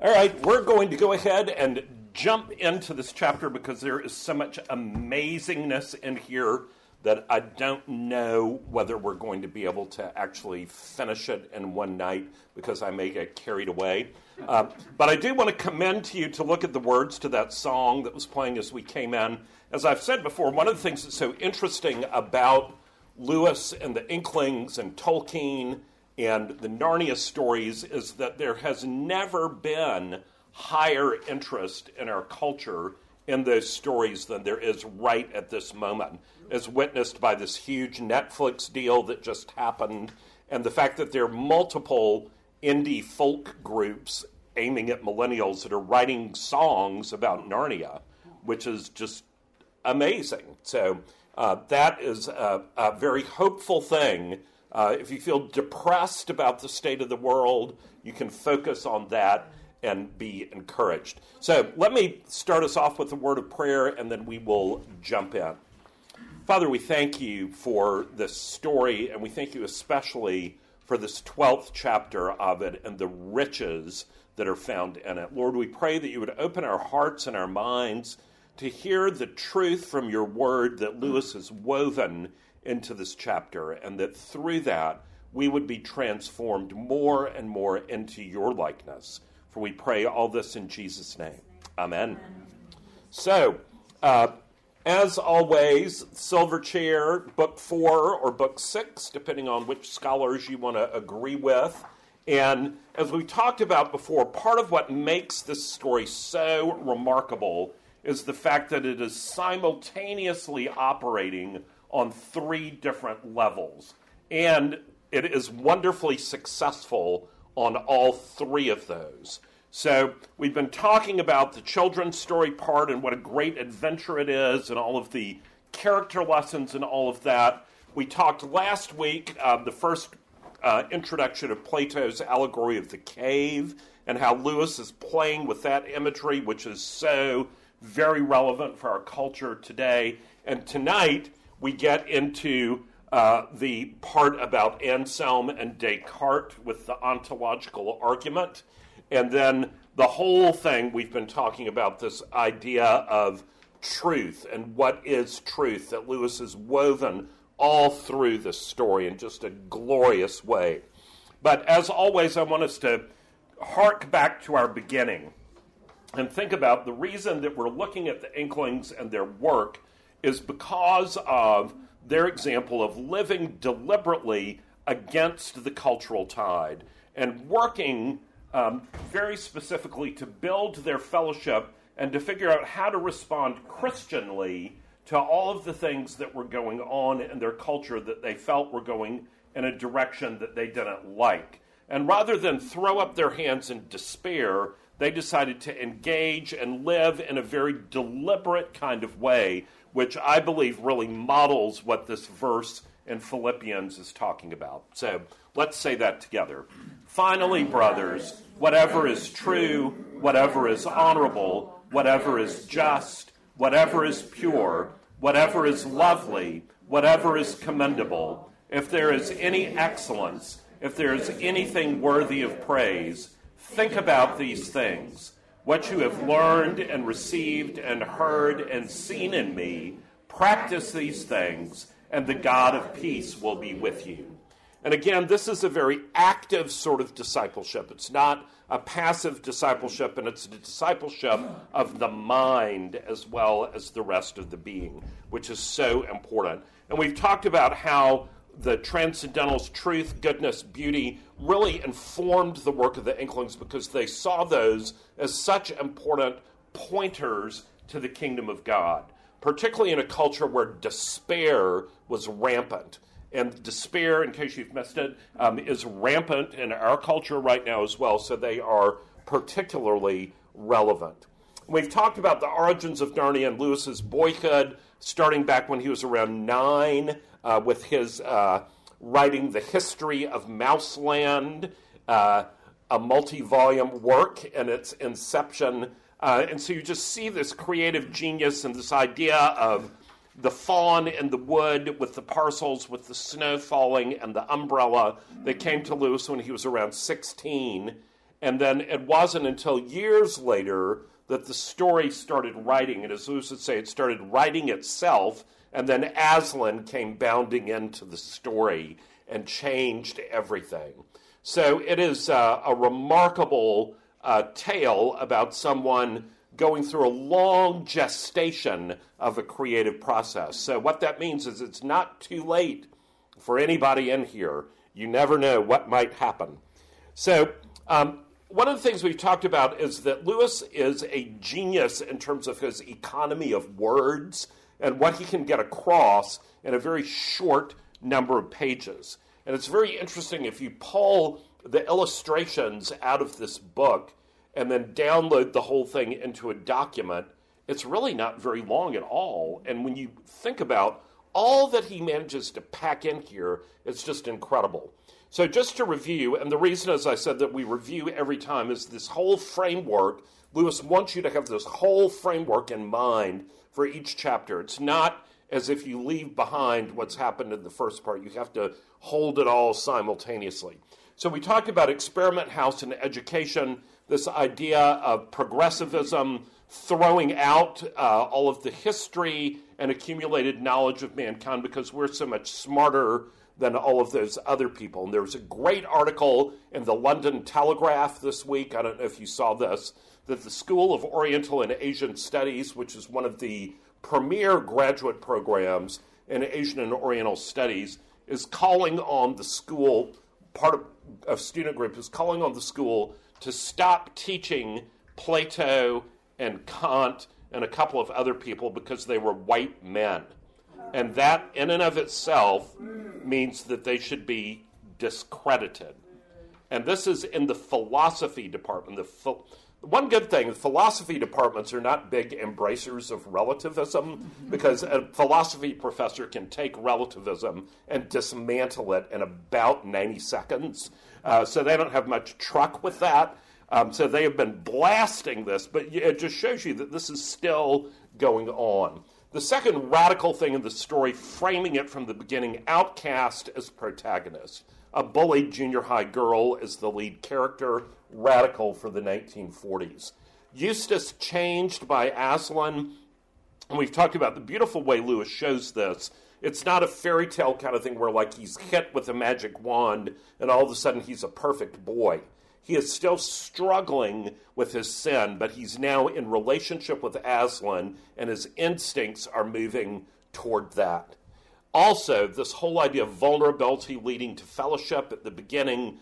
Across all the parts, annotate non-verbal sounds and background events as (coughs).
All right, we're going to go ahead and jump into this chapter because there is so much amazingness in here that I don't know whether we're going to be able to actually finish it in one night because I may get carried away. Uh, but I do want to commend to you to look at the words to that song that was playing as we came in. As I've said before, one of the things that's so interesting about Lewis and the Inklings and Tolkien and the Narnia stories is that there has never been higher interest in our culture in those stories than there is right at this moment, as witnessed by this huge Netflix deal that just happened and the fact that there are multiple indie folk groups aiming at millennials that are writing songs about Narnia, which is just amazing. So uh, that is a, a, very hopeful thing. Uh, if you feel depressed about the state of the world, you can focus on that and be encouraged. So let me start us off with a word of prayer and then we will jump in. Father, we thank you for this story and we thank you especially for this 12th chapter of it and the riches that are found in it. Lord, we pray that you would open our hearts and our minds to hear the truth from your word that Lewis has woven into this chapter, and that through that we would be transformed more and more into your likeness. For we pray all this in Jesus' name. Amen. So, uh, as always, Silver Chair, book four or book six, depending on which scholars you want to agree with. And as we talked about before, part of what makes this story so remarkable is the fact that it is simultaneously operating on three different levels. And it is wonderfully successful on all three of those. So, we've been talking about the children's story part and what a great adventure it is, and all of the character lessons and all of that. We talked last week, uh, the first uh, introduction of Plato's allegory of the cave, and how Lewis is playing with that imagery, which is so very relevant for our culture today. And tonight, we get into uh, the part about Anselm and Descartes with the ontological argument. And then the whole thing we've been talking about this idea of truth and what is truth that Lewis has woven all through this story in just a glorious way. But as always, I want us to hark back to our beginning and think about the reason that we're looking at the Inklings and their work is because of their example of living deliberately against the cultural tide and working um, very specifically to build their fellowship and to figure out how to respond Christianly to all of the things that were going on in their culture that they felt were going in a direction that they didn't like. And rather than throw up their hands in despair, they decided to engage and live in a very deliberate kind of way, which I believe really models what this verse in Philippians is talking about. So let's say that together. Finally, brothers, whatever is true, whatever is honorable, whatever is just, whatever is pure, whatever is lovely, whatever is commendable, if there is any excellence, if there is anything worthy of praise, think about these things. What you have learned and received and heard and seen in me, practice these things, and the God of peace will be with you. And again, this is a very active sort of discipleship. It's not a passive discipleship, and it's a discipleship of the mind as well as the rest of the being, which is so important. And we've talked about how the transcendentals, truth, goodness, beauty, really informed the work of the Inklings because they saw those as such important pointers to the kingdom of God, particularly in a culture where despair was rampant and despair, in case you've missed it, um, is rampant in our culture right now as well, so they are particularly relevant. We've talked about the origins of Narnia and Lewis's boyhood, starting back when he was around nine, uh, with his uh, writing The History of Mouseland, uh, a multi volume work in its inception. Uh, and so you just see this creative genius and this idea of the faun in the wood with the parcels with the snow falling and the umbrella that came to Lewis when he was around 16. And then it wasn't until years later that the story started writing. And as Lewis would say, it started writing itself. And then Aslan came bounding into the story and changed everything. So it is uh, a remarkable uh, tale about someone going through a long gestation of a creative process. So, what that means is it's not too late for anybody in here. You never know what might happen. So, um, one of the things we've talked about is that Lewis is a genius in terms of his economy of words and what he can get across in a very short number of pages. And it's very interesting if you pull the illustrations out of this book and then download the whole thing into a document, it's really not very long at all. And when you think about all that he manages to pack in here, it's just incredible. So, just to review, and the reason, as I said, that we review every time is this whole framework. Lewis wants you to have this whole framework in mind for each chapter. It's not as if you leave behind what's happened in the first part, you have to hold it all simultaneously. So, we talked about experiment house and education this idea of progressivism throwing out uh, all of the history and accumulated knowledge of mankind because we're so much smarter than all of those other people. And there was a great article in the London Telegraph this week. I don't know if you saw this, that the School of Oriental and Asian Studies, which is one of the premier graduate programs in Asian and Oriental Studies, is calling on the school, part of a student group is calling on the school to stop teaching Plato and Kant and a couple of other people because they were white men. And that, in and of itself, means that they should be discredited. And this is in the philosophy department. The one good thing, philosophy departments are not big embracers of relativism because a philosophy professor can take relativism and dismantle it in about 90 seconds. Uh, so they don't have much truck with that. Um, so they have been blasting this, but it just shows you that this is still going on. The second radical thing in the story, framing it from the beginning, outcast as protagonist. A bullied junior high girl is the lead character, radical for the 1940s. Eustace changed by Aslan, and we've talked about the beautiful way Lewis shows this it's not a fairy tale kind of thing where, like, he's hit with a magic wand and all of a sudden he's a perfect boy. He is still struggling with his sin, but he's now in relationship with Aslan, and his instincts are moving toward that. Also, this whole idea of vulnerability leading to fellowship at the beginning,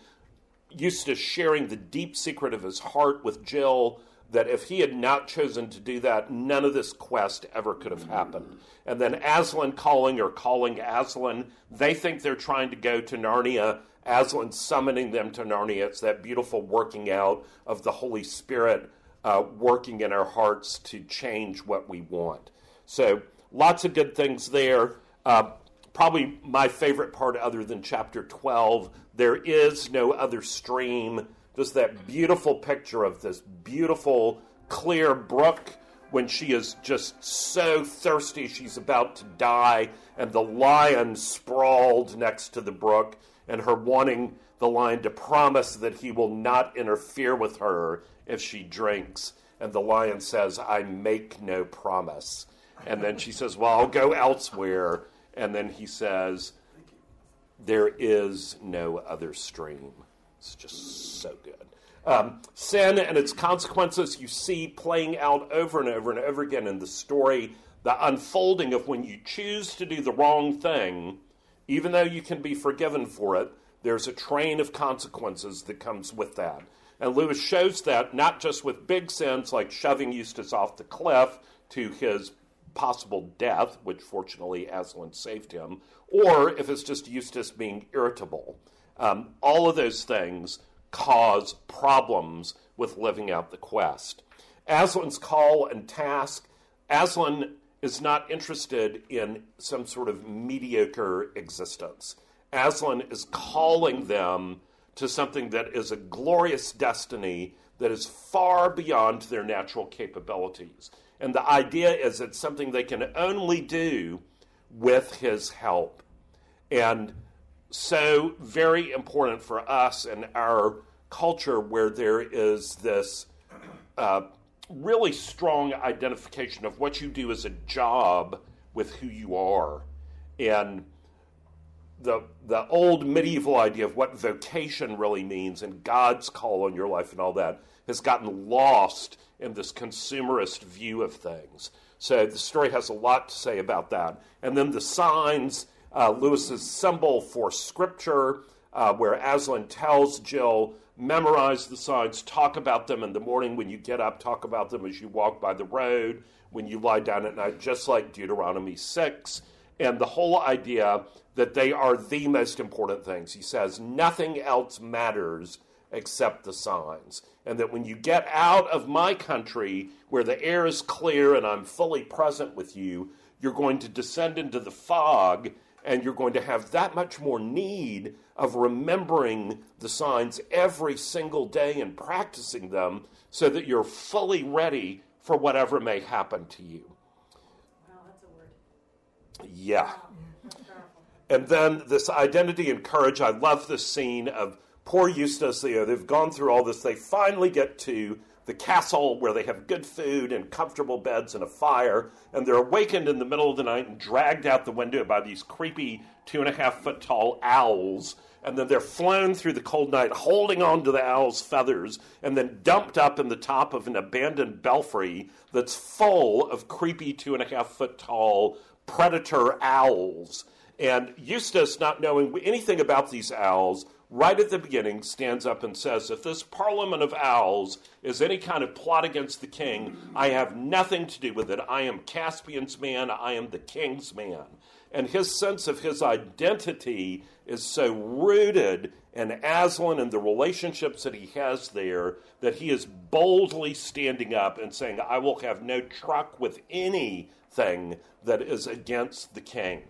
Eustace sharing the deep secret of his heart with Jill, that if he had not chosen to do that, none of this quest ever could have happened. And then Aslan calling or calling Aslan, they think they're trying to go to Narnia. Aslan summoning them to Narnia. It's that beautiful working out of the Holy Spirit uh, working in our hearts to change what we want. So, lots of good things there. Uh, probably my favorite part, other than chapter 12, there is no other stream just that beautiful picture of this beautiful, clear brook when she is just so thirsty she's about to die, and the lion sprawled next to the brook, and her wanting the lion to promise that he will not interfere with her if she drinks. And the lion says, I make no promise. And then she says, Well, I'll go elsewhere. And then he says, There is no other stream. It's just so good. Um, sin and its consequences you see playing out over and over and over again in the story. The unfolding of when you choose to do the wrong thing, even though you can be forgiven for it, there's a train of consequences that comes with that. And Lewis shows that not just with big sins like shoving Eustace off the cliff to his possible death, which fortunately Aslan saved him, or if it's just Eustace being irritable. Um, all of those things cause problems with living out the quest. Aslan's call and task Aslan is not interested in some sort of mediocre existence. Aslan is calling them to something that is a glorious destiny that is far beyond their natural capabilities. And the idea is it's something they can only do with his help. And so very important for us and our culture where there is this uh, really strong identification of what you do as a job with who you are. And the, the old medieval idea of what vocation really means and God's call on your life and all that has gotten lost in this consumerist view of things. So the story has a lot to say about that. And then the signs, uh, Lewis's symbol for scripture, uh, where Aslan tells Jill, memorize the signs, talk about them in the morning when you get up, talk about them as you walk by the road, when you lie down at night, just like Deuteronomy 6. And the whole idea that they are the most important things. He says, nothing else matters except the signs. And that when you get out of my country where the air is clear and I'm fully present with you, you're going to descend into the fog and you're going to have that much more need of remembering the signs every single day and practicing them so that you're fully ready for whatever may happen to you. Wow, that's a word. Yeah. Wow. And then this identity and courage. I love this scene of poor Eustace. You know, they've gone through all this. They finally get to the castle where they have good food and comfortable beds and a fire, and they're awakened in the middle of the night and dragged out the window by these creepy two and a half foot tall owls. And then they're flown through the cold night, holding on to the owl's feathers, and then dumped up in the top of an abandoned belfry that's full of creepy two and a half foot tall predator owls. And Eustace, not knowing anything about these owls, right at the beginning stands up and says, If this parliament of owls is any kind of plot against the king, I have nothing to do with it. I am Caspian's man, I am the king's man. And his sense of his identity is so rooted in Aslan and the relationships that he has there that he is boldly standing up and saying, I will have no truck with anything that is against the king.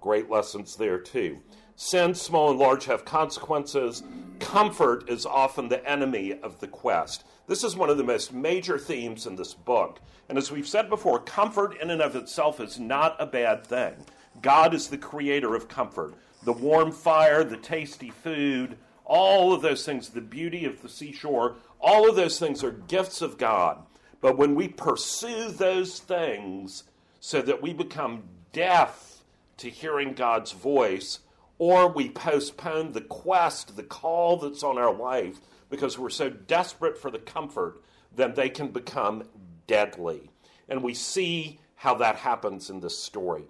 Great lessons there, too. Sin, small and large, have consequences. Comfort is often the enemy of the quest. This is one of the most major themes in this book. And as we've said before, comfort in and of itself is not a bad thing. God is the creator of comfort. The warm fire, the tasty food, all of those things, the beauty of the seashore, all of those things are gifts of God. But when we pursue those things so that we become deaf to hearing God's voice, or we postpone the quest, the call that's on our life, because we're so desperate for the comfort, then they can become deadly. And we see how that happens in this story.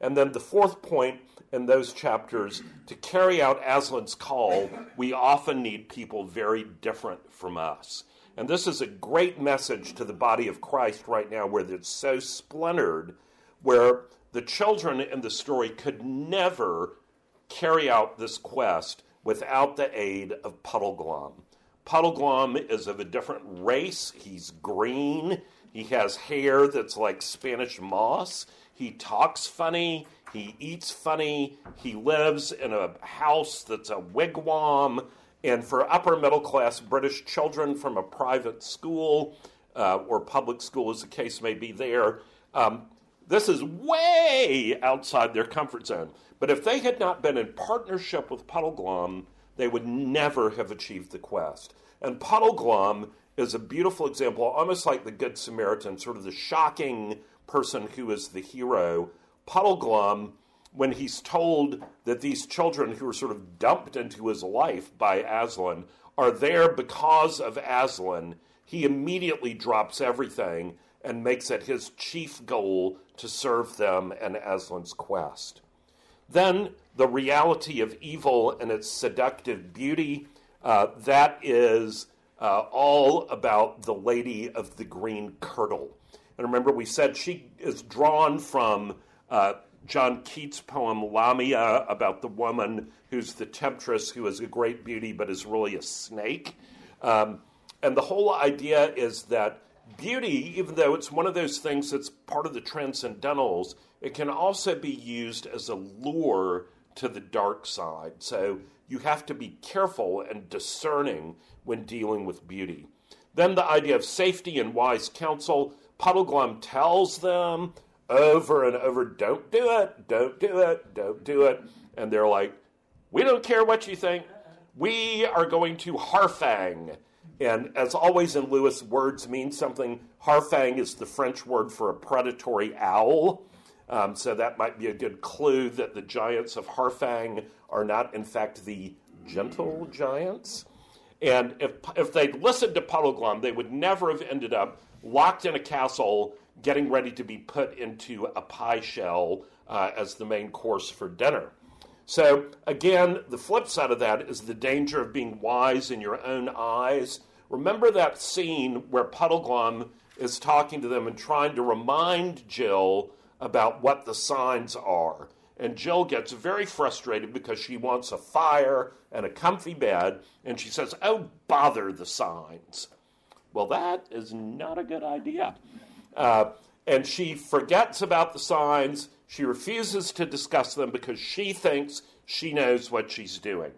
And then the fourth point in those chapters to carry out Aslan's call, we often need people very different from us. And this is a great message to the body of Christ right now, where it's so splintered, where the children in the story could never carry out this quest without the aid of Puddleglum. Puddleglum is of a different race. He's green. He has hair that's like Spanish moss. He talks funny. He eats funny. He lives in a house that's a wigwam. And for upper middle class British children from a private school uh, or public school, as the case may be there, um, this is way outside their comfort zone. But if they had not been in partnership with Puddleglum, they would never have achieved the quest. And Puddleglum is a beautiful example, almost like the Good Samaritan, sort of the shocking person who is the hero. Puddleglum, when he's told that these children who are sort of dumped into his life by Aslan are there because of Aslan, he immediately drops everything and makes it his chief goal to serve them and Aslan's quest. Then the reality of evil and its seductive beauty, uh, that is uh, all about the Lady of the Green Kirtle. And remember, we said she is drawn from uh, John Keats' poem Lamia about the woman who's the temptress, who is a great beauty but is really a snake. Um, and the whole idea is that beauty, even though it's one of those things that's part of the transcendentals, it can also be used as a lure to the dark side. So you have to be careful and discerning when dealing with beauty. Then the idea of safety and wise counsel. Puddleglum tells them over and over, don't do it, don't do it, don't do it. And they're like, we don't care what you think. We are going to Harfang. And as always in Lewis, words mean something. Harfang is the French word for a predatory owl. Um, so that might be a good clue that the giants of Harfang are not, in fact, the gentle giants. And if, if they'd listened to Puddleglum, they would never have ended up locked in a castle getting ready to be put into a pie shell uh, as the main course for dinner. So, again, the flip side of that is the danger of being wise in your own eyes. Remember that scene where Puddleglum is talking to them and trying to remind Jill about what the signs are. And Jill gets very frustrated because she wants a fire and a comfy bed, and she says, Oh, bother the signs. Well, that is not a good idea. Uh, and she forgets about the signs. She refuses to discuss them because she thinks she knows what she's doing.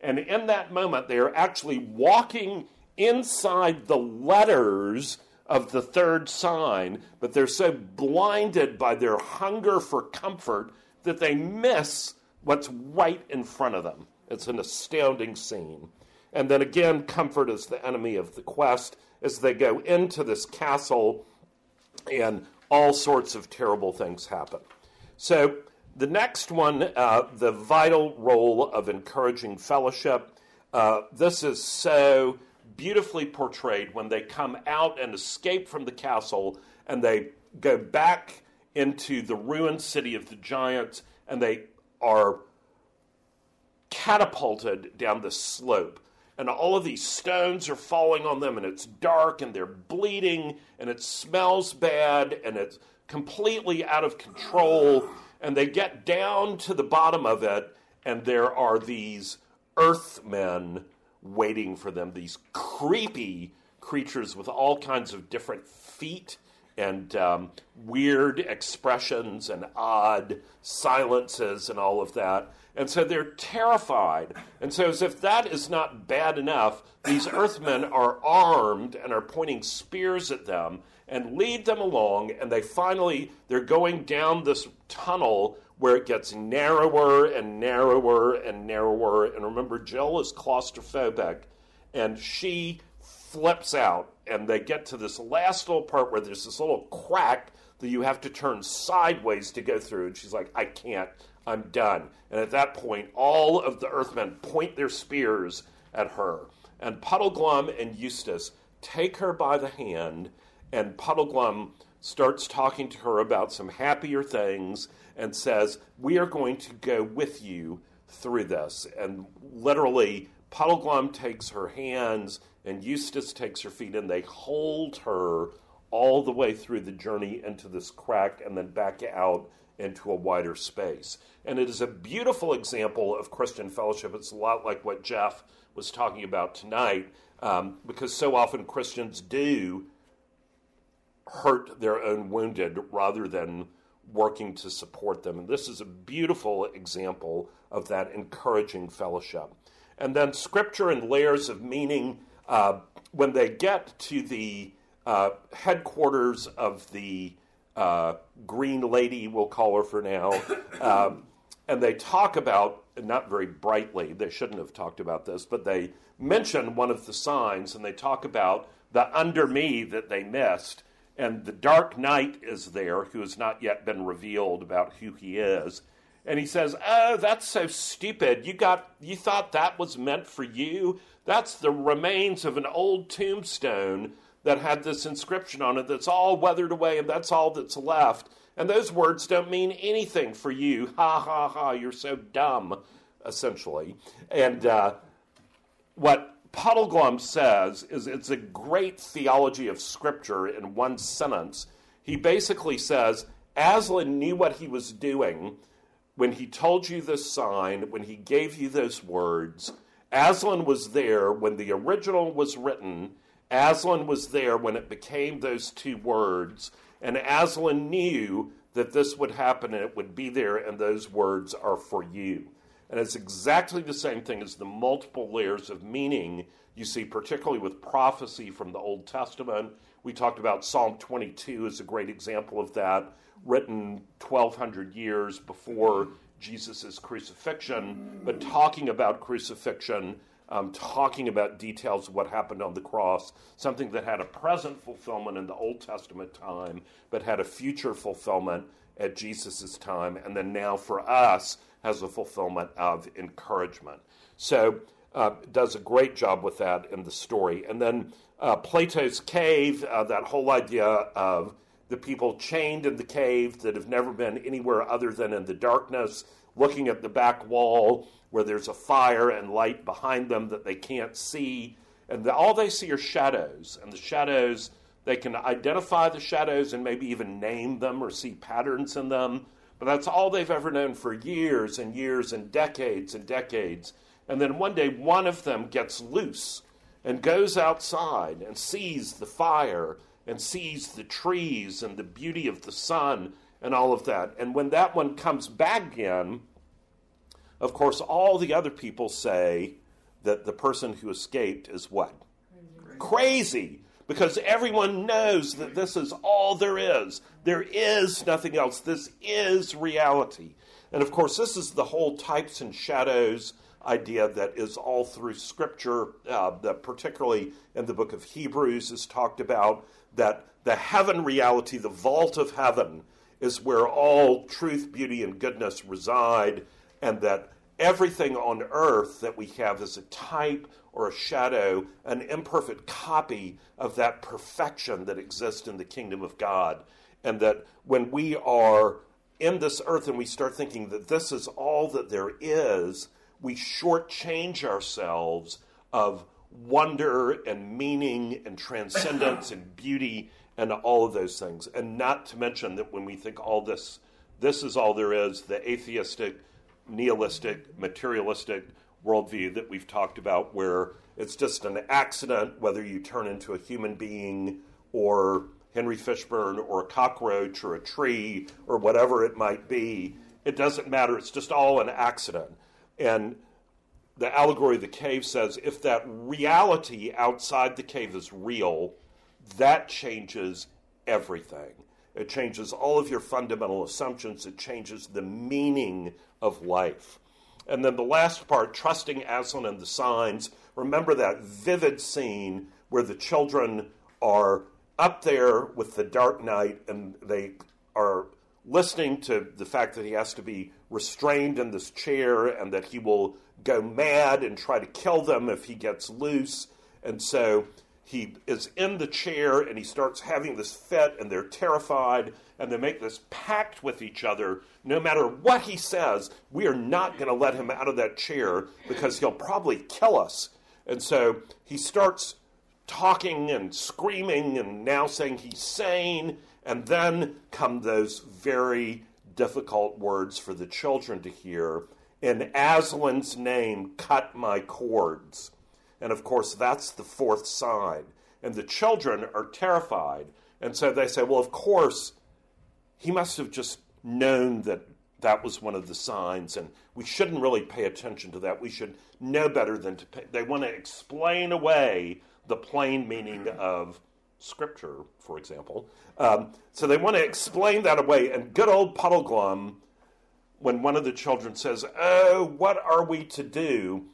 And in that moment, they are actually walking inside the letters of the third sign, but they're so blinded by their hunger for comfort that they miss what's right in front of them. It's an astounding scene. And then again, comfort is the enemy of the quest as they go into this castle and all sorts of terrible things happen. So, the next one, uh, the vital role of encouraging fellowship. Uh, this is so beautifully portrayed when they come out and escape from the castle and they go back into the ruined city of the giants and they are catapulted down the slope. And all of these stones are falling on them, and it's dark, and they're bleeding, and it smells bad, and it's completely out of control. And they get down to the bottom of it, and there are these earthmen waiting for them, these creepy creatures with all kinds of different feet and um, weird expressions and odd silences and all of that. And so they're terrified. And so, as if that is not bad enough, these (laughs) earthmen are armed and are pointing spears at them and lead them along. And they finally, they're going down this tunnel where it gets narrower and narrower and narrower. And remember, Jill is claustrophobic, and she flips out, and they get to this last little part where there's this little crack that you have to turn sideways to go through. And she's like, I can't, I'm done. And at that point, all of the Earthmen point their spears at her. And Puddleglum and Eustace take her by the hand, and Puddleglum starts talking to her about some happier things and says, We are going to go with you through this. And literally, Puddleglum takes her hands and Eustace takes her feet, and they hold her all the way through the journey into this crack and then back out into a wider space. And it is a beautiful example of Christian fellowship. It's a lot like what Jeff was talking about tonight, um, because so often Christians do hurt their own wounded rather than working to support them. And this is a beautiful example of that encouraging fellowship. And then scripture and layers of meaning. Uh, when they get to the uh, headquarters of the uh, Green Lady, we'll call her for now, (coughs) um, and they talk about, not very brightly, they shouldn't have talked about this, but they mention one of the signs and they talk about the under me that they missed and the Dark Knight is there, who has not yet been revealed about who he is. And he says, "Oh, that's so stupid. You got you thought that was meant for you? That's the remains of an old tombstone that had this inscription on it that's all weathered away and that's all that's left. And those words don't mean anything for you. Ha ha ha, you're so dumb, essentially. And uh, what Puddleglum says is it's a great theology of Scripture in one sentence. He basically says Aslan knew what he was doing when he told you this sign, when he gave you those words. Aslan was there when the original was written. Aslan was there when it became those two words. And Aslan knew that this would happen and it would be there, and those words are for you. And it's exactly the same thing as the multiple layers of meaning you see, particularly with prophecy from the Old Testament. We talked about Psalm 22 as a great example of that, written 1,200 years before Jesus' crucifixion, but talking about crucifixion um, talking about details of what happened on the cross, something that had a present fulfillment in the Old Testament time, but had a future fulfillment at Jesus' time, and then now for us has a fulfillment of encouragement. So, uh, does a great job with that in the story. And then uh, Plato's cave, uh, that whole idea of the people chained in the cave that have never been anywhere other than in the darkness, looking at the back wall where there's a fire and light behind them that they can't see. And the, all they see are shadows. And the shadows, they can identify the shadows and maybe even name them or see patterns in them. But that's all they've ever known for years and years and decades and decades. And then one day, one of them gets loose and goes outside and sees the fire and sees the trees and the beauty of the sun and all of that. And when that one comes back again, of course, all the other people say that the person who escaped is what? Crazy. Crazy. Because everyone knows that this is all there is. There is nothing else. This is reality. And of course, this is the whole types and shadows idea that is all through Scripture, uh, that particularly in the book of Hebrews is talked about, that the heaven reality, the vault of heaven, is where all truth, beauty, and goodness reside, and that everything on earth that we have is a type or a shadow, an imperfect copy of that perfection that exists in the kingdom of God. And that when we are in this earth and we start thinking that this is all that there is, we shortchange ourselves of wonder and meaning and transcendence and beauty and all of those things. And not to mention that when we think all this, this is all there is, the atheistic, nihilistic, materialistic worldview that we've talked about, where it's just an accident whether you turn into a human being or Henry Fishburne or a cockroach or a tree or whatever it might be. It doesn't matter. It's just all an accident. And the allegory of the cave says if that reality outside the cave is real, that changes everything. It changes all of your fundamental assumptions, it changes the meaning of life. And then the last part, trusting Aslan and the signs. Remember that vivid scene where the children are up there with the dark knight and they are listening to the fact that he has to be restrained in this chair and that he will go mad and try to kill them if he gets loose. And so he is in the chair and he starts having this fit, and they're terrified, and they make this pact with each other. No matter what he says, we are not going to let him out of that chair because he'll probably kill us. And so he starts talking and screaming and now saying he's sane and then come those very difficult words for the children to hear. In Aslan's name, cut my cords. And of course, that's the fourth sign. And the children are terrified. And so they say, well, of course, he must have just known that that was one of the signs. And we shouldn't really pay attention to that. We should know better than to pay. They want to explain away the plain meaning of Scripture, for example. Um, so they want to explain that away. And good old Puddleglum, when one of the children says, Oh, what are we to do?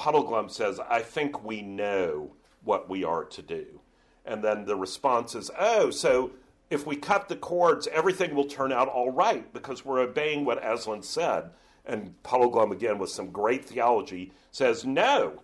Puddleglum says, I think we know what we are to do. And then the response is, Oh, so if we cut the cords, everything will turn out all right because we're obeying what Aslan said. And Puddleglum, again, with some great theology, says, No,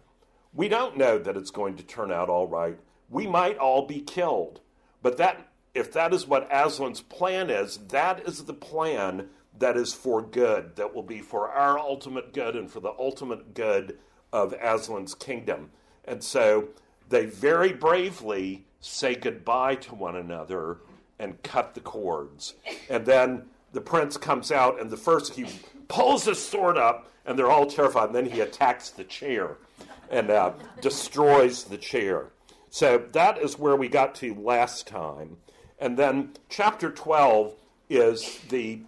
we don't know that it's going to turn out all right we might all be killed. But that, if that is what Aslan's plan is, that is the plan that is for good, that will be for our ultimate good and for the ultimate good of Aslan's kingdom. And so they very bravely say goodbye to one another and cut the cords. And then the prince comes out, and the first he pulls his sword up, and they're all terrified. And then he attacks the chair and uh, destroys the chair. So that is where we got to last time. And then chapter 12 is the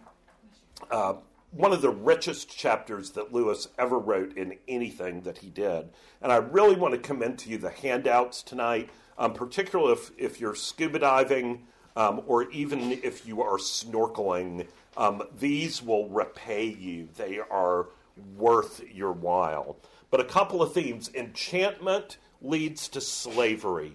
uh, one of the richest chapters that Lewis ever wrote in anything that he did. And I really want to commend to you the handouts tonight, um, particularly if, if you're scuba diving um, or even if you are snorkeling. Um, these will repay you. They are worth your while. But a couple of themes enchantment leads to slavery.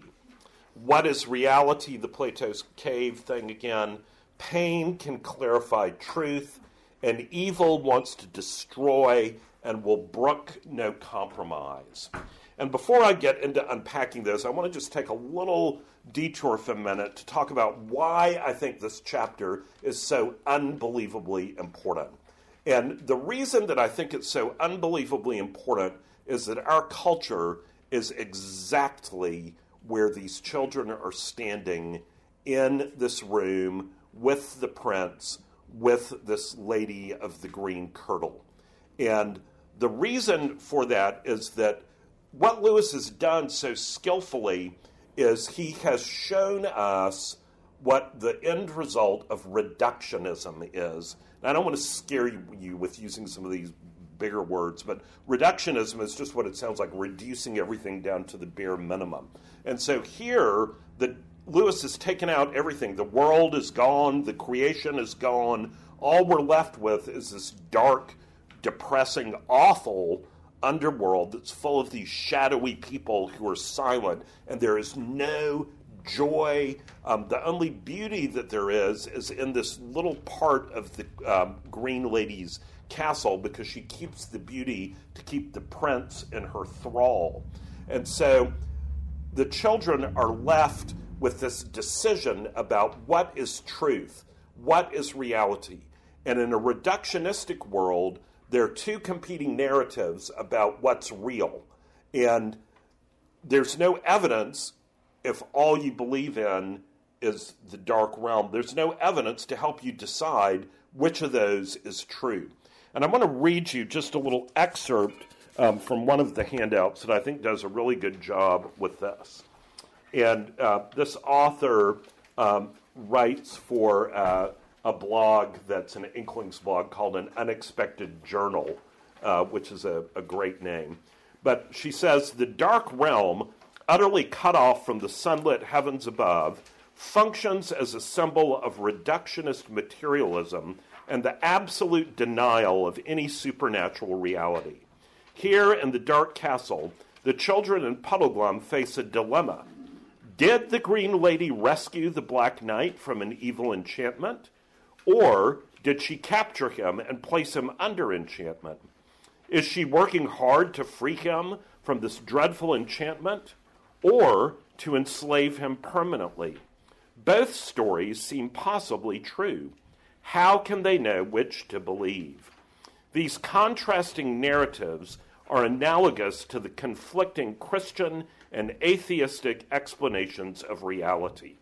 What is reality? The Plato's cave thing again. Pain can clarify truth, and evil wants to destroy and will brook no compromise. And before I get into unpacking this, I want to just take a little detour for a minute to talk about why I think this chapter is so unbelievably important. And the reason that I think it's so unbelievably important is that our culture is exactly where these children are standing in this room with the prince, with this lady of the green kirtle. And the reason for that is that what Lewis has done so skillfully is he has shown us what the end result of reductionism is. Now, I don't want to scare you with using some of these bigger words, but reductionism is just what it sounds like reducing everything down to the bare minimum. And so here, the, Lewis has taken out everything. The world is gone, the creation is gone. All we're left with is this dark, depressing, awful underworld that's full of these shadowy people who are silent, and there is no joy. Um, the only beauty that there is is in this little part of the um, Green Lady's castle because she keeps the beauty to keep the prince in her thrall. And so the children are left with this decision about what is truth, what is reality. And in a reductionistic world, there are two competing narratives about what's real. And there's no evidence if all you believe in is the dark realm. There's no evidence to help you decide which of those is true. And I want to read you just a little excerpt um, from one of the handouts that I think does a really good job with this. And uh, this author um, writes for uh, a blog that's an Inklings blog called An Unexpected Journal, uh, which is a, a great name. But she says the dark realm, utterly cut off from the sunlit heavens above, functions as a symbol of reductionist materialism and the absolute denial of any supernatural reality. Here in the dark castle, the children in Puddleglum face a dilemma. Did the Green Lady rescue the Black Knight from an evil enchantment? Or did she capture him and place him under enchantment? Is she working hard to free him from this dreadful enchantment? Or to enslave him permanently? Both stories seem possibly true. How can they know which to believe? These contrasting narratives are analogous to the conflicting Christian and atheistic explanations of reality.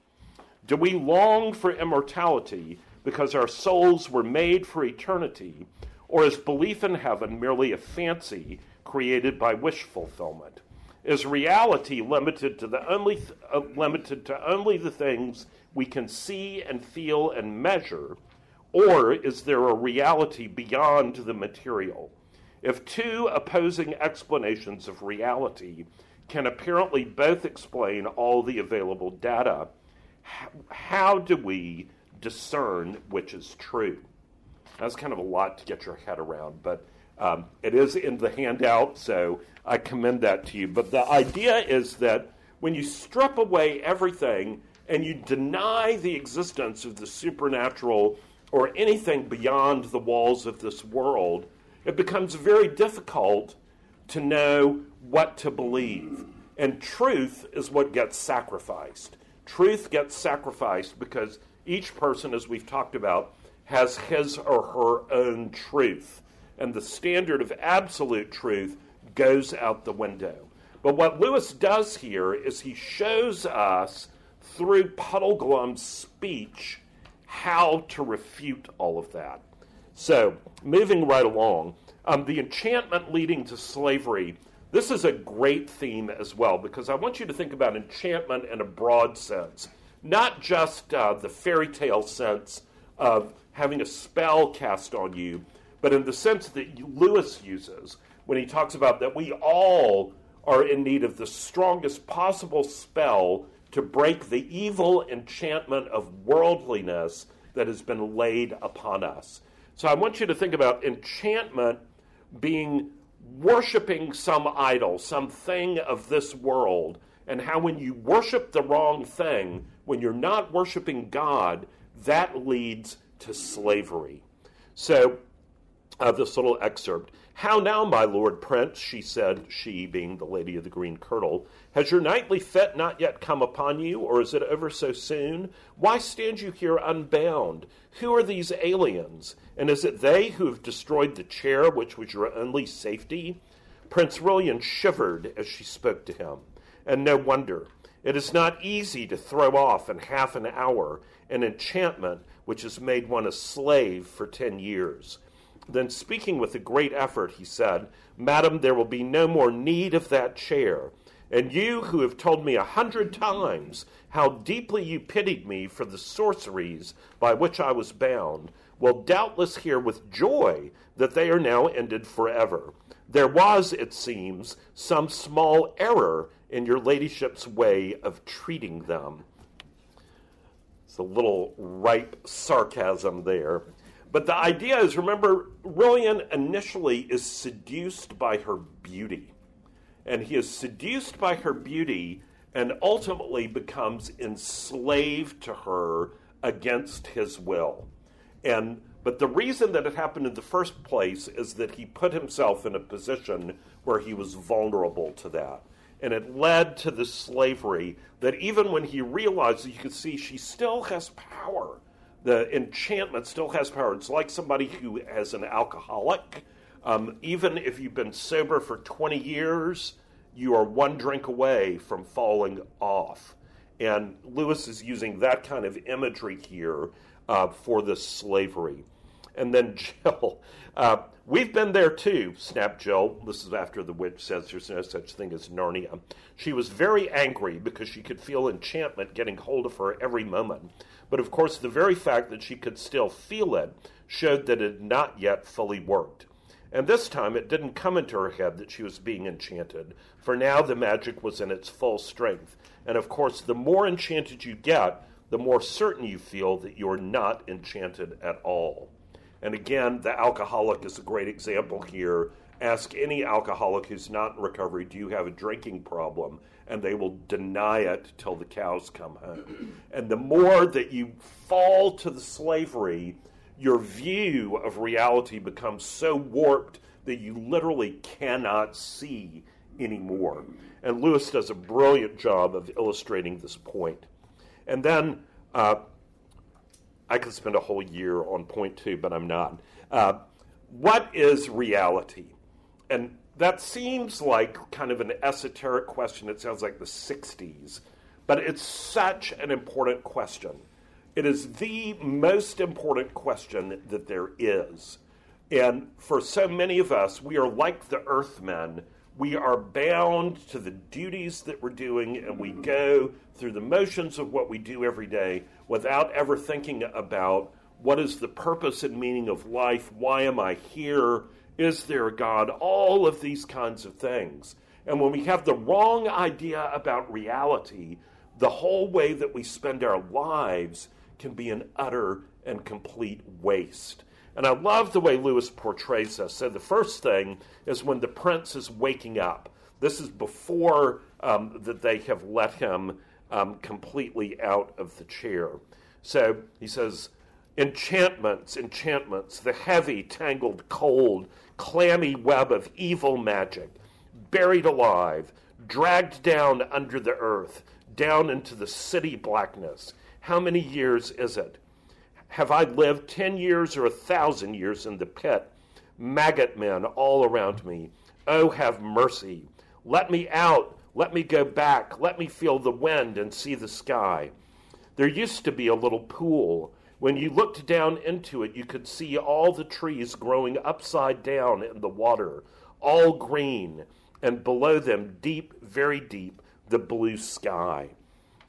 Do we long for immortality because our souls were made for eternity, or is belief in heaven merely a fancy created by wish fulfillment? Is reality limited to the only th- uh, limited to only the things we can see and feel and measure, or is there a reality beyond the material? If two opposing explanations of reality can apparently both explain all the available data, how do we discern which is true? That's kind of a lot to get your head around, but um, it is in the handout, so I commend that to you. But the idea is that when you strip away everything and you deny the existence of the supernatural or anything beyond the walls of this world, it becomes very difficult to know what to believe. And truth is what gets sacrificed. Truth gets sacrificed because each person, as we've talked about, has his or her own truth. And the standard of absolute truth goes out the window. But what Lewis does here is he shows us through Puddleglum's speech how to refute all of that. So, moving right along, um, the enchantment leading to slavery. This is a great theme as well because I want you to think about enchantment in a broad sense, not just uh, the fairy tale sense of having a spell cast on you, but in the sense that Lewis uses when he talks about that we all are in need of the strongest possible spell to break the evil enchantment of worldliness that has been laid upon us. So I want you to think about enchantment being worshiping some idol, some thing of this world, and how when you worship the wrong thing, when you're not worshiping God, that leads to slavery. So, uh, this little excerpt. How now, my lord prince, she said, she being the lady of the green kirtle, has your nightly fit not yet come upon you, or is it over so soon? Why stand you here unbound? Who are these aliens? And is it they who have destroyed the chair which was your only safety? Prince Rilian shivered as she spoke to him, and no wonder. It is not easy to throw off in half an hour an enchantment which has made one a slave for ten years. Then, speaking with a great effort, he said, Madam, there will be no more need of that chair. And you who have told me a hundred times how deeply you pitied me for the sorceries by which I was bound, will doubtless hear with joy that they are now ended forever. There was, it seems, some small error in your ladyship's way of treating them. It's a little ripe sarcasm there. But the idea is remember, Rilian initially is seduced by her beauty. And he is seduced by her beauty and ultimately becomes enslaved to her against his will. And but the reason that it happened in the first place is that he put himself in a position where he was vulnerable to that. And it led to the slavery that even when he realized, you could see she still has power the enchantment still has power. It's like somebody who has an alcoholic. Um, even if you've been sober for 20 years, you are one drink away from falling off. And Lewis is using that kind of imagery here uh, for this slavery. And then (laughs) Jill, uh, we've been there too, snapped Jill. This is after the witch says there's no such thing as Narnia. She was very angry because she could feel enchantment getting hold of her every moment. But of course, the very fact that she could still feel it showed that it had not yet fully worked. And this time it didn't come into her head that she was being enchanted, for now the magic was in its full strength. And of course, the more enchanted you get, the more certain you feel that you're not enchanted at all. And again, the alcoholic is a great example here. Ask any alcoholic who's not in recovery, do you have a drinking problem? And they will deny it till the cows come home. And the more that you fall to the slavery, your view of reality becomes so warped that you literally cannot see anymore. And Lewis does a brilliant job of illustrating this point. And then uh, I could spend a whole year on point two, but I'm not. Uh, what is reality? And that seems like kind of an esoteric question. It sounds like the 60s, but it's such an important question. It is the most important question that there is. And for so many of us, we are like the earthmen. We are bound to the duties that we're doing, and we go through the motions of what we do every day without ever thinking about what is the purpose and meaning of life? Why am I here? Is there a God? All of these kinds of things. And when we have the wrong idea about reality, the whole way that we spend our lives can be an utter and complete waste. And I love the way Lewis portrays this. So the first thing is when the prince is waking up. This is before um, that they have let him um, completely out of the chair. So he says, Enchantments, enchantments, the heavy, tangled, cold, clammy web of evil magic, buried alive, dragged down under the earth, down into the city blackness. How many years is it? Have I lived ten years or a thousand years in the pit? Maggot men all around me. Oh, have mercy. Let me out. Let me go back. Let me feel the wind and see the sky. There used to be a little pool when you looked down into it, you could see all the trees growing upside down in the water, all green, and below them, deep, very deep, the blue sky.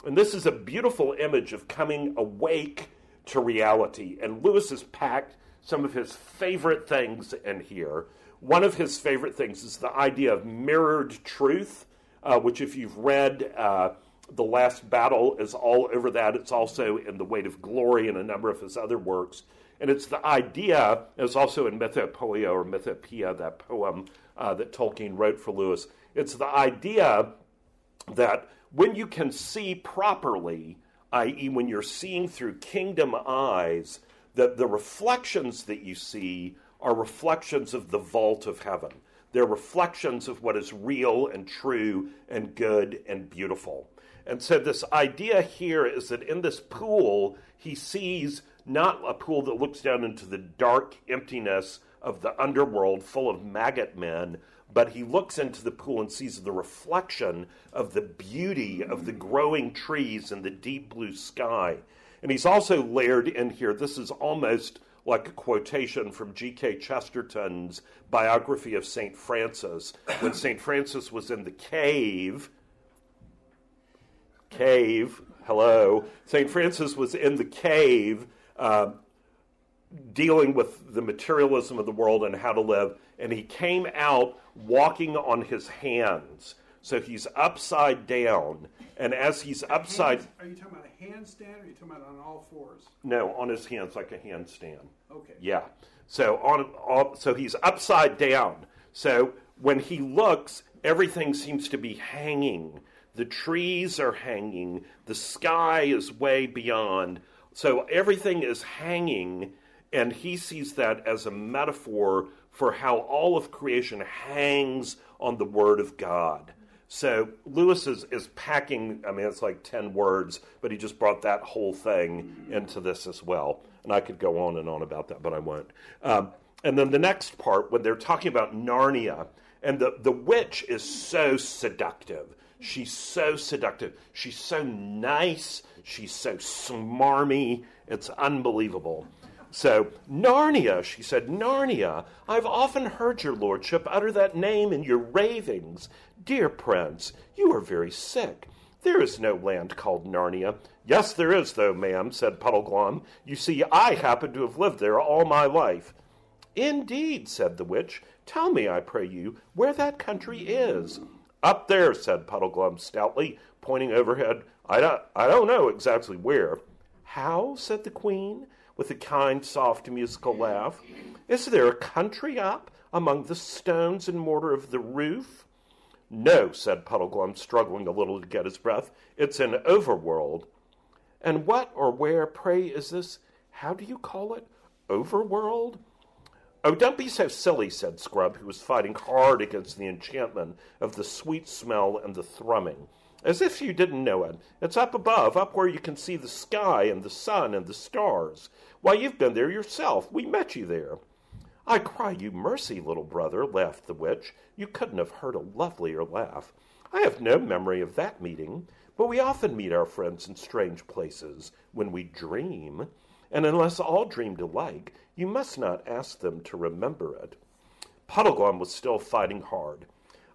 And this is a beautiful image of coming awake to reality. And Lewis has packed some of his favorite things in here. One of his favorite things is the idea of mirrored truth, uh, which, if you've read, uh, the Last Battle is all over that. It's also in The Weight of Glory and a number of his other works. And it's the idea, as also in Mythopoeia or Mythopoeia, that poem uh, that Tolkien wrote for Lewis, it's the idea that when you can see properly, i.e., when you're seeing through kingdom eyes, that the reflections that you see are reflections of the vault of heaven. They're reflections of what is real and true and good and beautiful. And so, this idea here is that in this pool, he sees not a pool that looks down into the dark emptiness of the underworld full of maggot men, but he looks into the pool and sees the reflection of the beauty of the growing trees and the deep blue sky. And he's also layered in here, this is almost like a quotation from G.K. Chesterton's biography of St. Francis. When St. Francis was in the cave, cave, hello, St. Francis was in the cave uh, dealing with the materialism of the world and how to live, and he came out walking on his hands. So he's upside down, and as he's upside, Hands- Are you talking about a handstand or are you talking about on all fours? no, on his hands like a handstand. Okay. Yeah. So on, on so he's upside down. So when he looks, everything seems to be hanging. The trees are hanging. The sky is way beyond. So everything is hanging, and he sees that as a metaphor for how all of creation hangs on the Word of God. So Lewis is, is packing, I mean, it's like 10 words, but he just brought that whole thing into this as well. And I could go on and on about that, but I won't. Um, and then the next part, when they're talking about Narnia, and the, the witch is so seductive. She's so seductive. She's so nice. She's so smarmy. It's unbelievable. So, Narnia, she said, Narnia, I've often heard your lordship utter that name in your ravings. Dear prince, you are very sick. There is no land called Narnia. Yes, there is, though, ma'am, said Puddleglum. You see, I happen to have lived there all my life. Indeed, said the witch. Tell me, I pray you, where that country is. Up there, said Puddleglum stoutly, pointing overhead. I don't, I don't know exactly where. How? said the queen, with a kind, soft, musical laugh. Is there a country up among the stones and mortar of the roof? No, said Puddleglum, struggling a little to get his breath. It's an overworld. And what or where, pray, is this? How do you call it? Overworld? Oh, don't be so silly, said Scrub, who was fighting hard against the enchantment of the sweet smell and the thrumming. As if you didn't know it. It's up above, up where you can see the sky and the sun and the stars. Why, you've been there yourself. We met you there. I cry you mercy, little brother, laughed the witch. You couldn't have heard a lovelier laugh. I have no memory of that meeting, but we often meet our friends in strange places when we dream, and unless all dreamed alike, you must not ask them to remember it. Puddleglum was still fighting hard.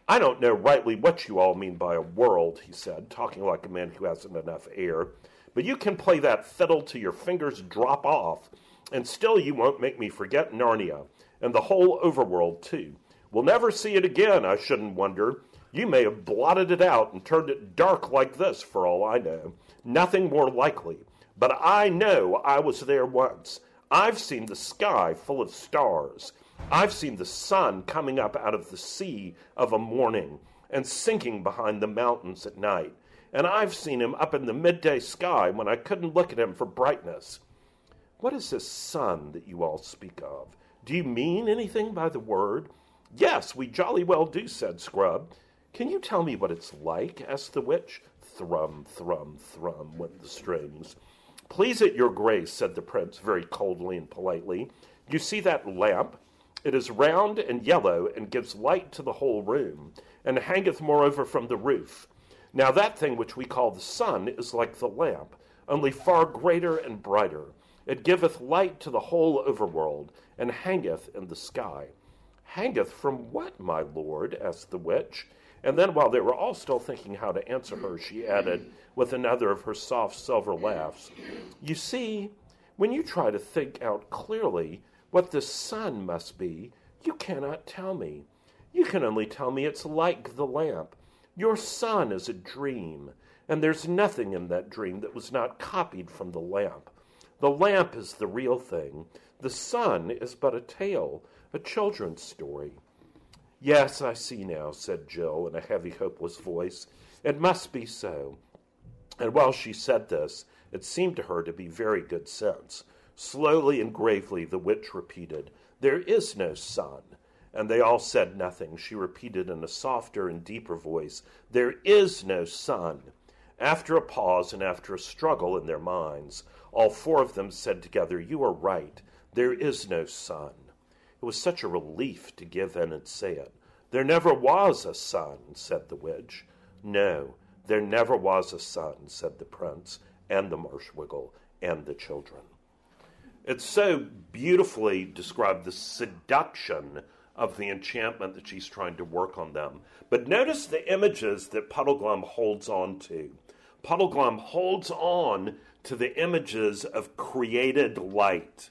I don't know rightly what you all mean by a world, he said, talking like a man who hasn't enough air, but you can play that fiddle till your fingers drop off, and still you won't make me forget Narnia, and the whole overworld, too. We'll never see it again, I shouldn't wonder. You may have blotted it out and turned it dark like this, for all I know. Nothing more likely. But I know I was there once. I've seen the sky full of stars. I've seen the sun coming up out of the sea of a morning and sinking behind the mountains at night. And I've seen him up in the midday sky when I couldn't look at him for brightness. What is this sun that you all speak of? Do you mean anything by the word? Yes, we jolly well do, said Scrub. Can you tell me what it's like? asked the witch. Thrum, thrum, thrum went the strings. Please it your grace, said the prince very coldly and politely. You see that lamp? It is round and yellow, and gives light to the whole room, and hangeth moreover from the roof. Now that thing which we call the sun is like the lamp, only far greater and brighter. It giveth light to the whole overworld, and hangeth in the sky. Hangeth from what, my lord? asked the witch. And then, while they were all still thinking how to answer her, she added, with another of her soft silver laughs, You see, when you try to think out clearly what the sun must be, you cannot tell me. You can only tell me it's like the lamp. Your sun is a dream, and there's nothing in that dream that was not copied from the lamp. The lamp is the real thing. The sun is but a tale, a children's story. Yes, I see now, said Jill in a heavy, hopeless voice. It must be so. And while she said this, it seemed to her to be very good sense. Slowly and gravely, the witch repeated, There is no sun. And they all said nothing. She repeated in a softer and deeper voice, There is no sun. After a pause and after a struggle in their minds, all four of them said together, You are right. There is no sun. It was such a relief to give in and say it. There never was a sun, said the witch. No, there never was a sun, said the prince, and the marshwiggle, and the children. It's so beautifully described the seduction of the enchantment that she's trying to work on them. But notice the images that Puddleglum holds on to. Puddleglum holds on to the images of created light,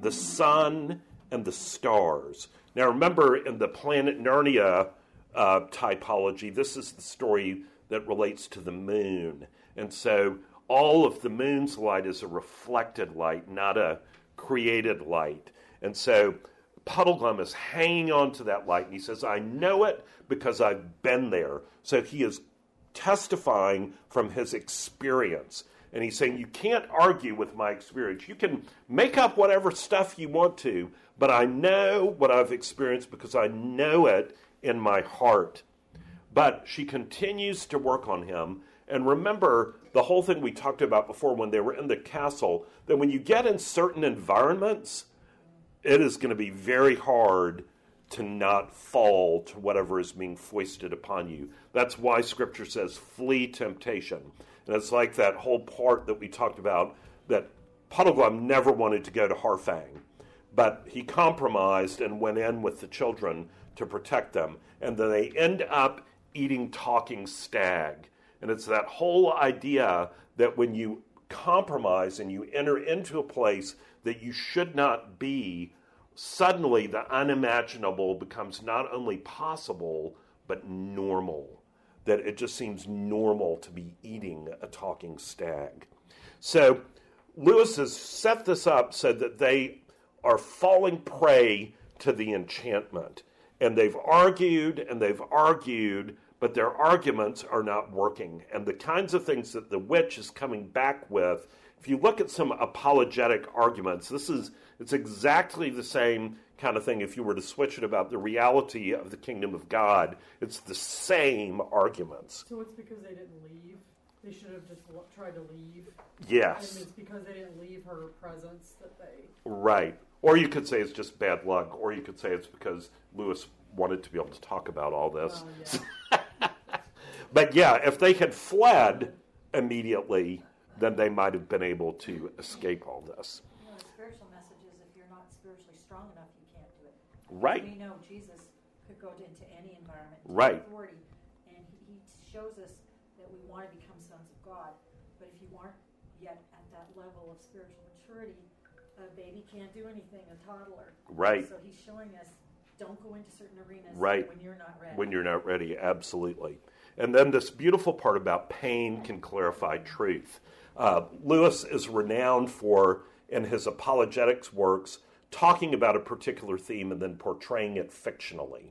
the sun and the stars. Now, remember, in the planet Narnia uh, typology, this is the story that relates to the moon. And so all of the moon's light is a reflected light, not a created light. And so Puddleglum is hanging on to that light, and he says, I know it because I've been there. So he is testifying from his experience. And he's saying, You can't argue with my experience. You can make up whatever stuff you want to, but I know what I've experienced because I know it in my heart. But she continues to work on him. And remember the whole thing we talked about before when they were in the castle that when you get in certain environments, it is going to be very hard to not fall to whatever is being foisted upon you. That's why scripture says, flee temptation. And it's like that whole part that we talked about that Puddleglum never wanted to go to Harfang, but he compromised and went in with the children to protect them. And then they end up eating talking stag. And it's that whole idea that when you compromise and you enter into a place that you should not be, suddenly the unimaginable becomes not only possible, but normal. That it just seems normal to be eating a talking stag. So Lewis has set this up so that they are falling prey to the enchantment. And they've argued and they've argued but their arguments are not working. And the kinds of things that the witch is coming back with, if you look at some apologetic arguments, this is it's exactly the same kind of thing if you were to switch it about the reality of the kingdom of God. It's the same arguments. So it's because they didn't leave. They should have just tried to leave. Yes. And it's because they didn't leave her presence that they. Right. Or you could say it's just bad luck, or you could say it's because Lewis wanted to be able to talk about all this. Oh, yeah. (laughs) But yeah, if they had fled immediately, then they might have been able to escape all this. You know, the spiritual message is if you're not spiritually strong enough, you can't do it. Right. We know Jesus could go into any environment, right. authority, and he, he shows us that we want to become sons of God. But if you aren't yet at that level of spiritual maturity, a baby can't do anything, a toddler. Right. So he's showing us don't go into certain arenas right. when you're not ready. When you're not ready, absolutely. And then this beautiful part about pain can clarify truth. Uh, Lewis is renowned for, in his apologetics works, talking about a particular theme and then portraying it fictionally.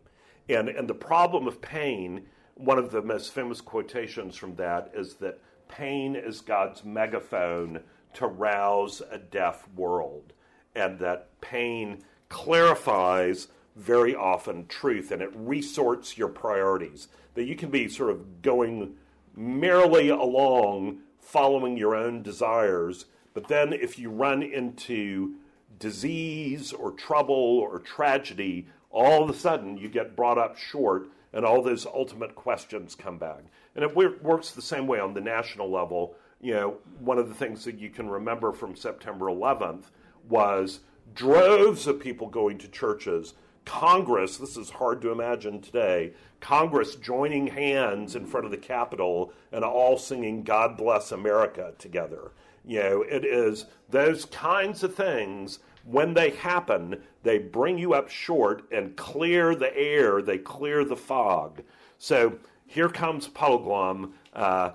And, and the problem of pain, one of the most famous quotations from that is that pain is God's megaphone to rouse a deaf world, and that pain clarifies very often truth and it resorts your priorities. That you can be sort of going merrily along, following your own desires, but then if you run into disease or trouble or tragedy, all of a sudden you get brought up short and all those ultimate questions come back. And it works the same way on the national level. You know, one of the things that you can remember from September 11th was droves of people going to churches Congress, this is hard to imagine today, Congress joining hands in front of the Capitol and all singing God Bless America together. You know, it is those kinds of things, when they happen, they bring you up short and clear the air, they clear the fog. So here comes Puddleglum, uh,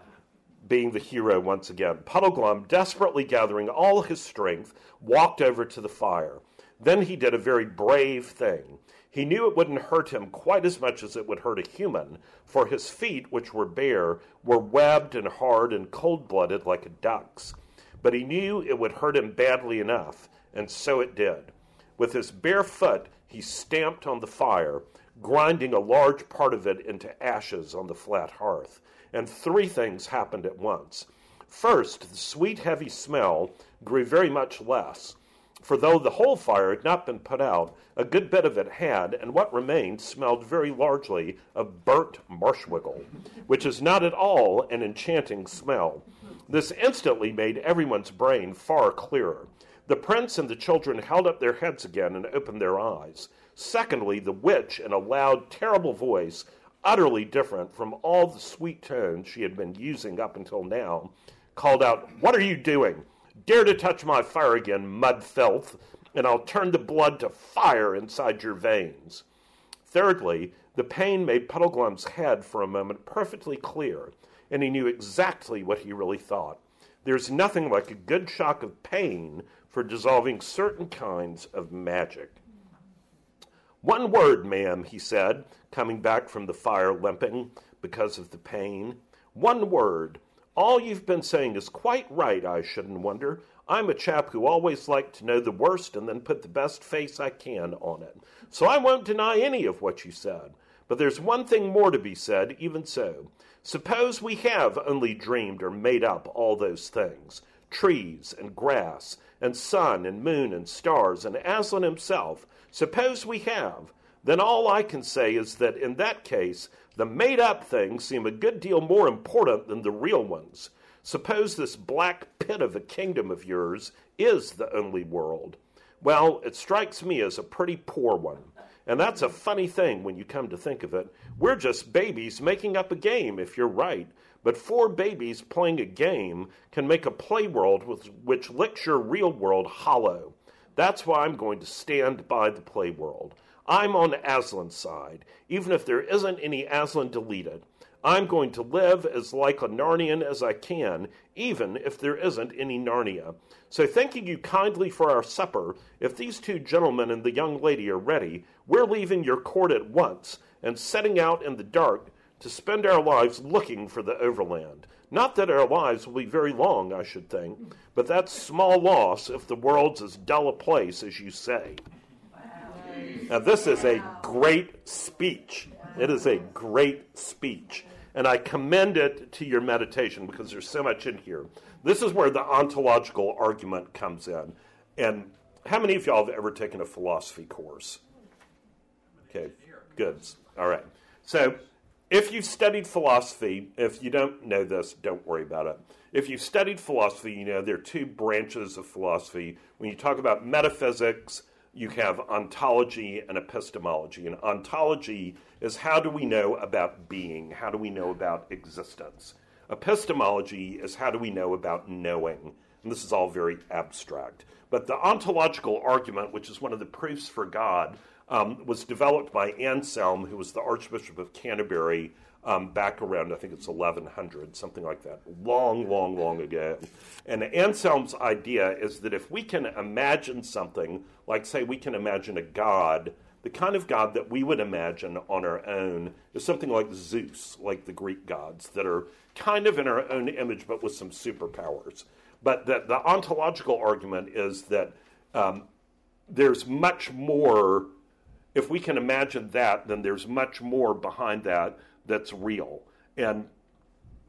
being the hero once again. Puddleglum, desperately gathering all his strength, walked over to the fire. Then he did a very brave thing. He knew it wouldn't hurt him quite as much as it would hurt a human, for his feet, which were bare, were webbed and hard and cold blooded like a duck's. But he knew it would hurt him badly enough, and so it did. With his bare foot, he stamped on the fire, grinding a large part of it into ashes on the flat hearth. And three things happened at once. First, the sweet, heavy smell grew very much less for though the whole fire had not been put out, a good bit of it had, and what remained smelled very largely of burnt marshwiggle, which is not at all an enchanting smell. This instantly made everyone's brain far clearer. The prince and the children held up their heads again and opened their eyes. Secondly, the witch, in a loud, terrible voice, utterly different from all the sweet tones she had been using up until now, called out, What are you doing? Dare to touch my fire again, mud filth, and I'll turn the blood to fire inside your veins. Thirdly, the pain made Puddleglum's head for a moment perfectly clear, and he knew exactly what he really thought. There's nothing like a good shock of pain for dissolving certain kinds of magic. One word, ma'am, he said, coming back from the fire limping because of the pain. One word. All you've been saying is quite right, I shouldn't wonder. I'm a chap who always liked to know the worst and then put the best face I can on it. So I won't deny any of what you said. But there's one thing more to be said, even so. Suppose we have only dreamed or made up all those things trees and grass, and sun and moon and stars, and Aslan himself. Suppose we have. Then all I can say is that in that case, the made up things seem a good deal more important than the real ones. Suppose this black pit of a kingdom of yours is the only world. Well, it strikes me as a pretty poor one. And that's a funny thing when you come to think of it. We're just babies making up a game, if you're right. But four babies playing a game can make a play world which licks your real world hollow. That's why I'm going to stand by the play world. I'm on Aslan's side, even if there isn't any Aslan deleted. I'm going to live as like a Narnian as I can, even if there isn't any Narnia. So, thanking you kindly for our supper, if these two gentlemen and the young lady are ready, we're leaving your court at once and setting out in the dark to spend our lives looking for the overland. Not that our lives will be very long, I should think, but that's small loss if the world's as dull a place as you say. Now, this is a great speech. It is a great speech. And I commend it to your meditation because there's so much in here. This is where the ontological argument comes in. And how many of y'all have ever taken a philosophy course? Okay, good. All right. So, if you've studied philosophy, if you don't know this, don't worry about it. If you've studied philosophy, you know there are two branches of philosophy. When you talk about metaphysics, you have ontology and epistemology. And ontology is how do we know about being? How do we know about existence? Epistemology is how do we know about knowing? And this is all very abstract. But the ontological argument, which is one of the proofs for God, um, was developed by Anselm, who was the Archbishop of Canterbury um, back around, I think it's 1100, something like that, long, long, long ago. And Anselm's idea is that if we can imagine something, like, say, we can imagine a god, the kind of god that we would imagine on our own is something like Zeus, like the Greek gods, that are kind of in our own image but with some superpowers. But the, the ontological argument is that um, there's much more, if we can imagine that, then there's much more behind that that's real. And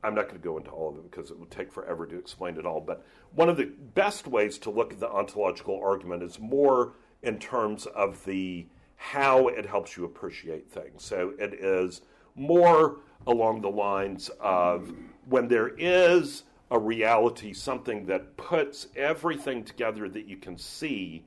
I'm not going to go into all of it because it would take forever to explain it all. But one of the best ways to look at the ontological argument is more in terms of the how it helps you appreciate things. So it is more along the lines of when there is a reality, something that puts everything together that you can see,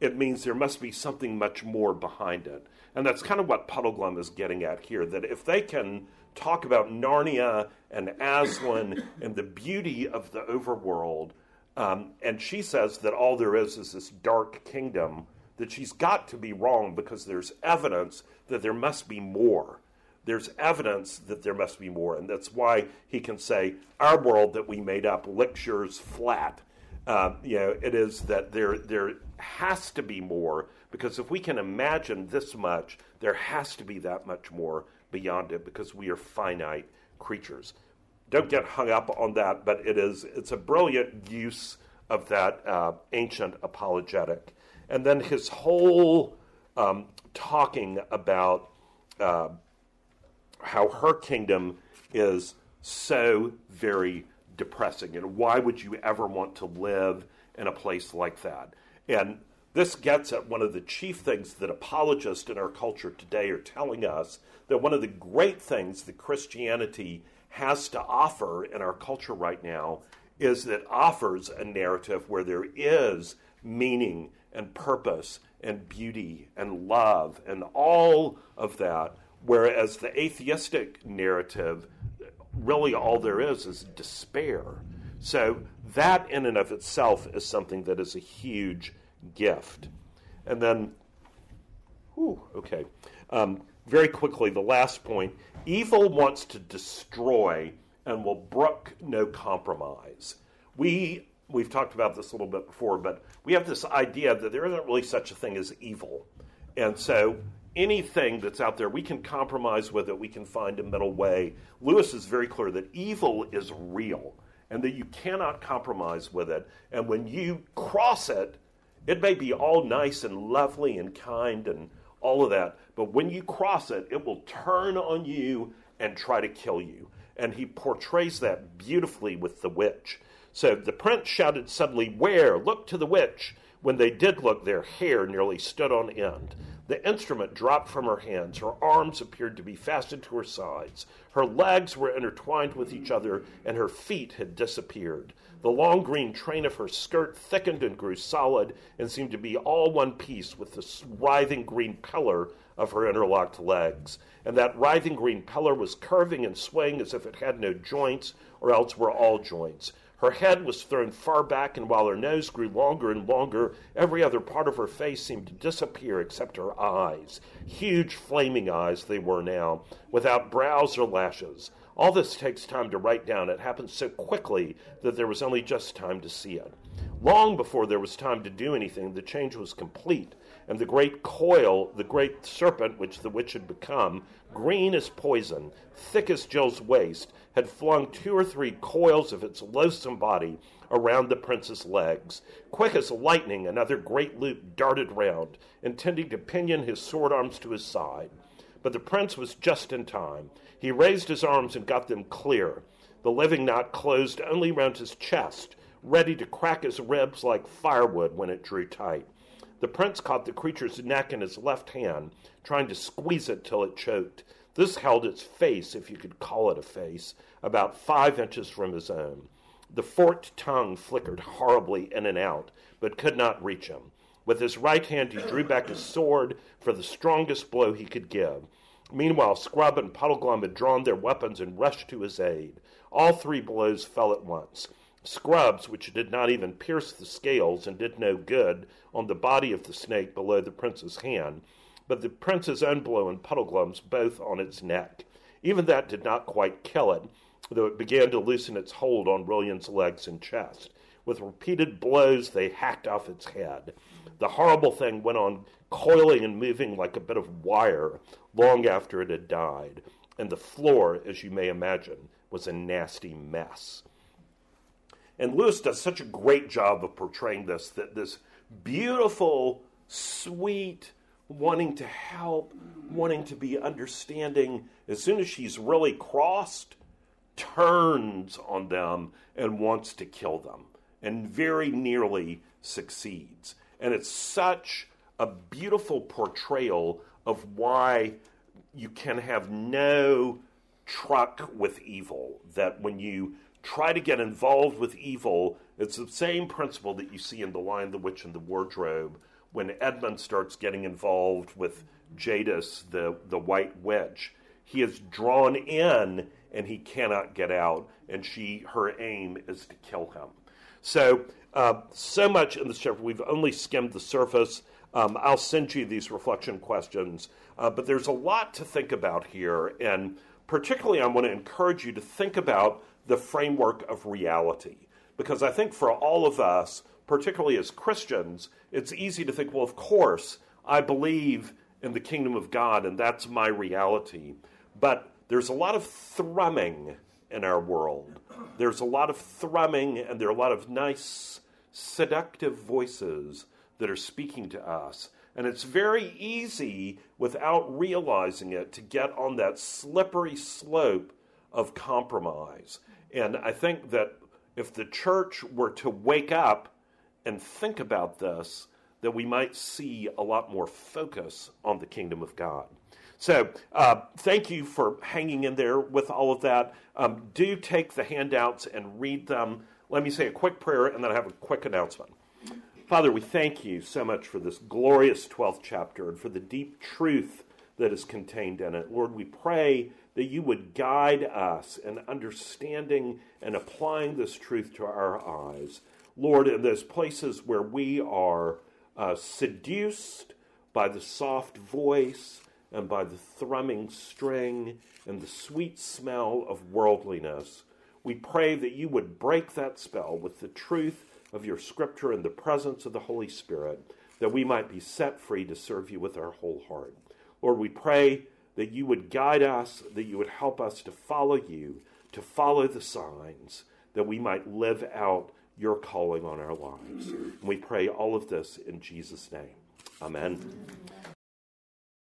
it means there must be something much more behind it. And that's kind of what Puddleglum is getting at here that if they can talk about Narnia and Aslan (coughs) and the beauty of the overworld, um, and she says that all there is is this dark kingdom, that she's got to be wrong because there's evidence that there must be more. there's evidence that there must be more. And that's why he can say, Our world that we made up licks yours flat. Um, you know, it is that there, there has to be more because if we can imagine this much, there has to be that much more beyond it because we are finite creatures. Don't get hung up on that, but it is it's a brilliant use of that uh, ancient apologetic. And then his whole um, talking about uh, how her kingdom is so very depressing. And why would you ever want to live in a place like that? And this gets at one of the chief things that apologists in our culture today are telling us that one of the great things that Christianity has to offer in our culture right now is that it offers a narrative where there is meaning and purpose and beauty and love and all of that Whereas the atheistic narrative, really all there is is despair. So that in and of itself is something that is a huge gift. And then, whew, okay, um, very quickly, the last point evil wants to destroy and will brook no compromise. We, we've talked about this a little bit before, but we have this idea that there isn't really such a thing as evil. And so anything that's out there, we can compromise with it, we can find a middle way. Lewis is very clear that evil is real and that you cannot compromise with it. And when you cross it, it may be all nice and lovely and kind and all of that, but when you cross it, it will turn on you and try to kill you. And he portrays that beautifully with the witch. So the prince shouted suddenly, Where? Look to the witch. When they did look, their hair nearly stood on end. The instrument dropped from her hands. Her arms appeared to be fastened to her sides. Her legs were intertwined with each other, and her feet had disappeared. The long green train of her skirt thickened and grew solid, and seemed to be all one piece with the writhing green pillar of her interlocked legs. And that writhing green pillar was curving and swaying as if it had no joints, or else were all joints. Her head was thrown far back, and while her nose grew longer and longer, every other part of her face seemed to disappear except her eyes. Huge, flaming eyes they were now, without brows or lashes. All this takes time to write down. It happened so quickly that there was only just time to see it. Long before there was time to do anything, the change was complete, and the great coil, the great serpent which the witch had become, green as poison, thick as Jill's waist, had flung two or three coils of its loathsome body around the prince's legs. Quick as lightning, another great loop darted round, intending to pinion his sword arms to his side. But the prince was just in time. He raised his arms and got them clear. The living knot closed only round his chest, ready to crack his ribs like firewood when it drew tight. The prince caught the creature's neck in his left hand, trying to squeeze it till it choked. This held its face, if you could call it a face, about five inches from his own. The forked tongue flickered horribly in and out, but could not reach him. With his right hand, he drew back his sword for the strongest blow he could give. Meanwhile, Scrub and Puddleglum had drawn their weapons and rushed to his aid. All three blows fell at once. Scrub's, which did not even pierce the scales and did no good on the body of the snake below the prince's hand, but the prince's own blow and Puddleglum's both on its neck. Even that did not quite kill it, though it began to loosen its hold on Rilian's legs and chest. With repeated blows, they hacked off its head. The horrible thing went on coiling and moving like a bit of wire long after it had died, and the floor, as you may imagine, was a nasty mess. And Lewis does such a great job of portraying this that this beautiful, sweet, wanting to help, wanting to be understanding, as soon as she's really crossed, turns on them and wants to kill them, and very nearly succeeds. And it's such a beautiful portrayal of why you can have no truck with evil. That when you try to get involved with evil, it's the same principle that you see in The Lion, the Witch, and the Wardrobe when Edmund starts getting involved with Jadis, the, the White Witch. He is drawn in and he cannot get out, and she her aim is to kill him. So, uh, so much in the chapter. We've only skimmed the surface. Um, I'll send you these reflection questions, uh, but there's a lot to think about here, and particularly I want to encourage you to think about the framework of reality. Because I think for all of us, particularly as Christians, it's easy to think, well, of course, I believe in the kingdom of God, and that's my reality. But there's a lot of thrumming in our world. There's a lot of thrumming, and there are a lot of nice, seductive voices that are speaking to us. And it's very easy, without realizing it, to get on that slippery slope of compromise. And I think that if the church were to wake up and think about this, that we might see a lot more focus on the kingdom of God. So, uh, thank you for hanging in there with all of that. Um, do take the handouts and read them. Let me say a quick prayer and then I have a quick announcement. Father, we thank you so much for this glorious 12th chapter and for the deep truth that is contained in it. Lord, we pray that you would guide us in understanding and applying this truth to our eyes. Lord, in those places where we are uh, seduced by the soft voice and by the thrumming string and the sweet smell of worldliness, we pray that you would break that spell with the truth of your scripture and the presence of the Holy Spirit, that we might be set free to serve you with our whole heart. Lord, we pray that you would guide us, that you would help us to follow you, to follow the signs, that we might live out your calling on our lives. And we pray all of this in Jesus' name. Amen.